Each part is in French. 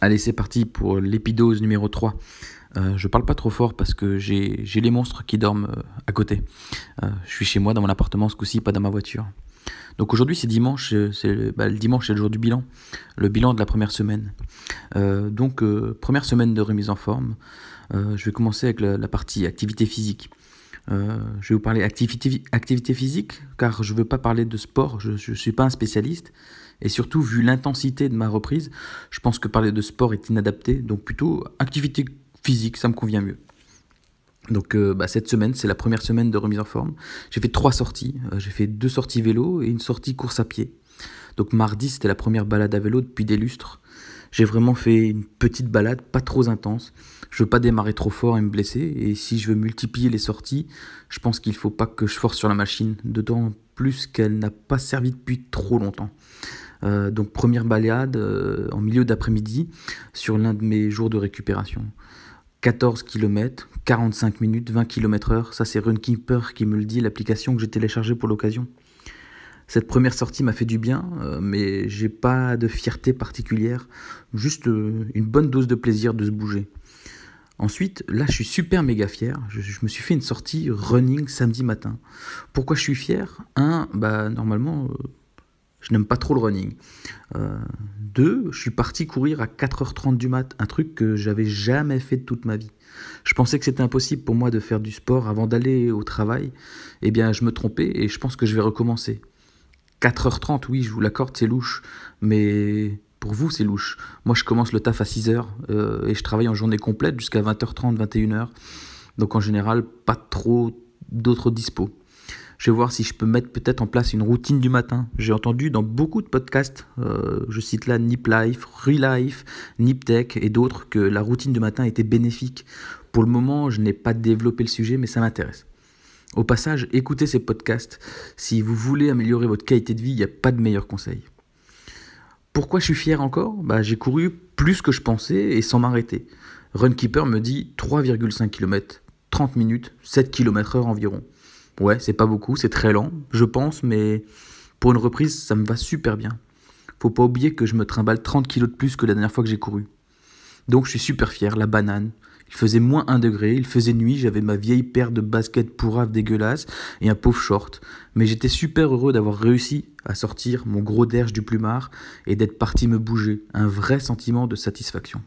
Allez, c'est parti pour l'épidose numéro 3. Euh, je parle pas trop fort parce que j'ai les monstres qui dorment euh, à côté. Euh, je suis chez moi dans mon appartement ce coup-ci, pas dans ma voiture. Donc aujourd'hui c'est dimanche, c'est bah, le dimanche c'est le jour du bilan, le bilan de la première semaine. donc première semaine de remise en forme. je vais commencer avec la, partie activité physique. Je vais vous parler activité, activité physique car je ne veux pas parler de sport, je ne suis pas un spécialiste. Et surtout, vu l'intensité de ma reprise, je pense que parler de sport est inadapté. Donc plutôt activité physique, ça me convient mieux. Donc euh, bah, cette semaine, c'est la première semaine de remise en forme. J'ai fait trois sorties. Euh, j'ai fait deux sorties vélo et une sortie course à pied. Donc mardi, c'était la première balade à vélo depuis des lustres. J'ai vraiment fait une petite balade, pas trop intense. Je veux pas démarrer trop fort et me blesser. Et si je veux multiplier les sorties, je pense qu'il faut pas que je force sur la machine. D'autant plus qu'elle n'a pas servi depuis trop longtemps. Euh, donc première balade euh, en milieu d'après-midi sur l'un de mes jours de récupération. 14 km, 45 minutes, 20 km heure, ça c'est Runkeeper qui me le dit, l'application que j'ai téléchargée pour l'occasion. Cette première sortie m'a fait du bien, euh, mais j'ai pas de fierté particulière, juste une bonne dose de plaisir de se bouger. Ensuite, là, je suis super méga fier. Je, me suis fait une sortie running samedi matin. Pourquoi je suis fier? Un, bah normalement, je n'aime pas trop le running. Euh, deux, je suis parti courir à 4h30 du mat, un truc que j'avais jamais fait de toute ma vie. Je pensais que c'était impossible pour moi de faire du sport avant d'aller au travail. Eh bien, je me trompais et je pense que je vais recommencer. 4h30, oui, je vous l'accorde, c'est louche. Mais pour vous, c'est louche. Moi, je commence le taf à 6h euh, et je travaille en journée complète jusqu'à 20h30, 21h. Donc, en général, pas trop d'autres dispos. Je vais voir si je peux mettre peut-être en place une routine du matin. J'ai entendu dans beaucoup de podcasts, euh, je cite là Nip Life, Relife, Nip Tech et d'autres, que la routine du matin était bénéfique. Pour le moment, je n'ai pas développé le sujet, mais ça m'intéresse. Au passage, écoutez ces podcasts. Si vous voulez améliorer votre qualité de vie, il n'y a pas de meilleur conseil. Pourquoi je suis fier encore? Bah, J'ai couru plus que je pensais et sans m'arrêter. Runkeeper me dit 3,5 km, 30 minutes, 7 km heure environ. Ouais, c'est pas beaucoup, c'est très lent, je pense, mais pour une reprise, ça me va super bien. Faut pas oublier que je me trimballe 30 kilos de plus que la dernière fois que j'ai couru. Donc je suis super fier, la banane. Il faisait moins 1 degré, il faisait nuit, j'avais ma vieille paire de baskets pourraves dégueulasses et un pauvre short. Mais j'étais super heureux d'avoir réussi à sortir mon gros derge du plumard et d'être parti me bouger. Un vrai sentiment de satisfaction.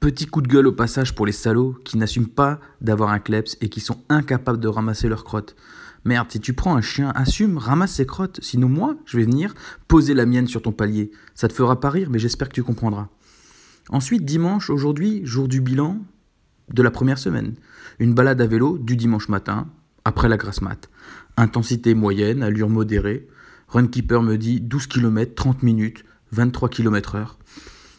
Petit coup de gueule au passage pour les salauds qui n'assument pas d'avoir un kleps et qui sont incapables de ramasser leurs crottes. Merde, si tu prends un chien, assume, ramasse ses crottes, sinon moi, je vais venir poser la mienne sur ton palier. Ça te fera pas rire, mais j'espère que tu comprendras. Ensuite, dimanche, aujourd'hui, jour du bilan de la première semaine. Une balade à vélo du dimanche matin, après la grasse mat. Intensité moyenne, allure modérée. Runkeeper me dit 12 km, 30 minutes, 23 km heure.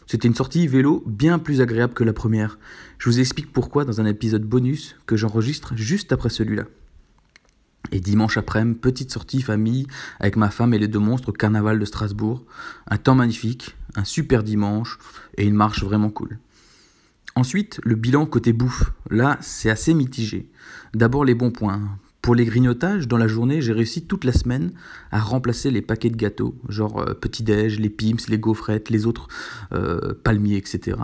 C'était une sortie vélo bien plus agréable que la première. Je vous explique pourquoi dans un épisode bonus que j'enregistre juste après celui-là. Et dimanche après-midi, petite sortie famille avec ma femme et les deux monstres au carnaval de Strasbourg. Un temps magnifique, un super dimanche et une marche vraiment cool. Ensuite, le bilan côté bouffe. Là, c'est assez mitigé. D'abord les bons points. Pour les grignotages, dans la journée, j'ai réussi toute la semaine à remplacer les paquets de gâteaux, genre euh, petit-déj, les pims, les gaufrettes, les autres euh, palmiers, etc.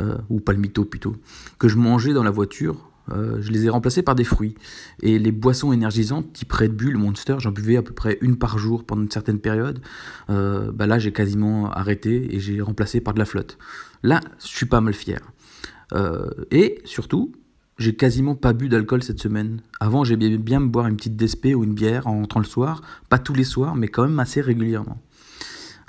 Euh, ou palmito plutôt, que je mangeais dans la voiture. je les ai remplacés par des fruits. Et les boissons énergisantes, type Red Bull, Monster, j'en buvais à peu près une par jour pendant une certaine période. bah là, j'ai quasiment arrêté et j'ai remplacé par de la flotte. Là, je suis pas mal fier. Et surtout, j'ai quasiment pas bu d'alcool cette semaine. Avant, j'aimais bien me boire une petite DSP ou une bière en rentrant le soir. Pas tous les soirs, mais quand même assez régulièrement.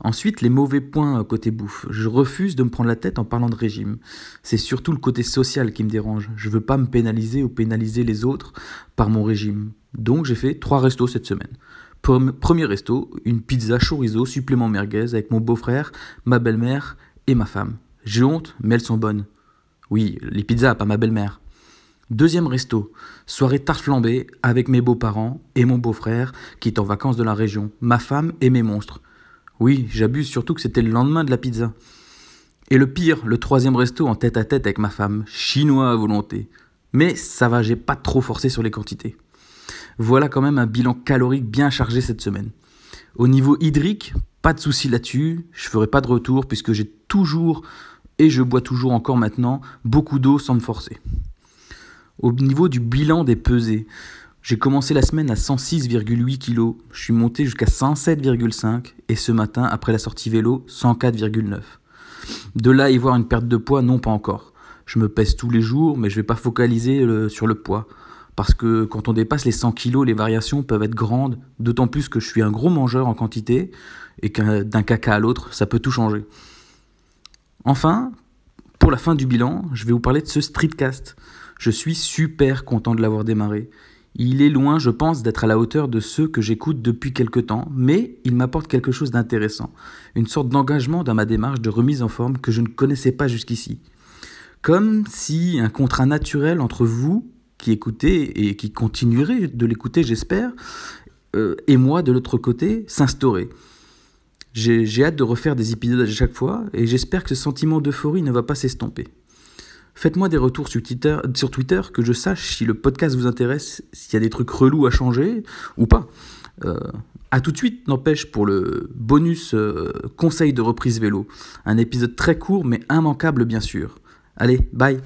Ensuite, les mauvais points côté bouffe. Je refuse de me prendre la tête en parlant de régime. C'est surtout le côté social qui me dérange. Je veux pas me pénaliser ou pénaliser les autres par mon régime. Donc j'ai fait trois restos cette semaine. Premier resto, une pizza chorizo supplément merguez avec mon beau-frère, ma belle-mère et ma femme. J'ai honte, mais elles sont bonnes. Oui, les pizzas, pas ma belle-mère. Deuxième resto, soirée tarte flambée avec mes beaux-parents et mon beau-frère qui est en vacances de la région, ma femme et mes monstres. Oui, j'abuse surtout que c'était le lendemain de la pizza. Et le pire, le troisième resto en tête à tête avec ma femme, chinois à volonté. Mais ça va, j'ai pas trop forcé sur les quantités. Voilà quand même un bilan calorique bien chargé cette semaine. Au niveau hydrique, pas de souci là-dessus, je ferai pas de retour puisque j'ai toujours et je bois toujours encore maintenant beaucoup d'eau sans me forcer. Au niveau du bilan des pesées, j'ai commencé la semaine à 106,8 kg, je suis monté jusqu'à 107,5 et ce matin, après la sortie vélo, 104,9. De là y voir une perte de poids, non pas encore. Je me pèse tous les jours, mais je ne vais pas focaliser sur le poids. Parce que quand on dépasse les 100 kg, les variations peuvent être grandes, d'autant plus que je suis un gros mangeur en quantité, et que d'un caca à l'autre, ça peut tout changer. Enfin, pour la fin du bilan, je vais vous parler de ce streetcast. Je suis super content de l'avoir démarré. Il est loin, je pense, d'être à la hauteur de ceux que j'écoute depuis quelque temps, mais il m'apporte quelque chose d'intéressant, une sorte d'engagement dans ma démarche de remise en forme que je ne connaissais pas jusqu'ici. Comme si un contrat naturel entre vous, qui écoutez et qui continuerez de l'écouter, j'espère, euh, et moi de l'autre côté, s'instaurait. J'ai hâte de refaire des épisodes à chaque fois et j'espère que ce sentiment d'euphorie ne va pas s'estomper. Faites-moi des retours sur Twitter, sur Twitter, que je sache si le podcast vous intéresse, s'il y a des trucs relous à changer ou pas. Euh, à tout de suite, n'empêche, pour le bonus euh, conseil de reprise vélo. Un épisode très court mais immanquable bien sûr. Allez, bye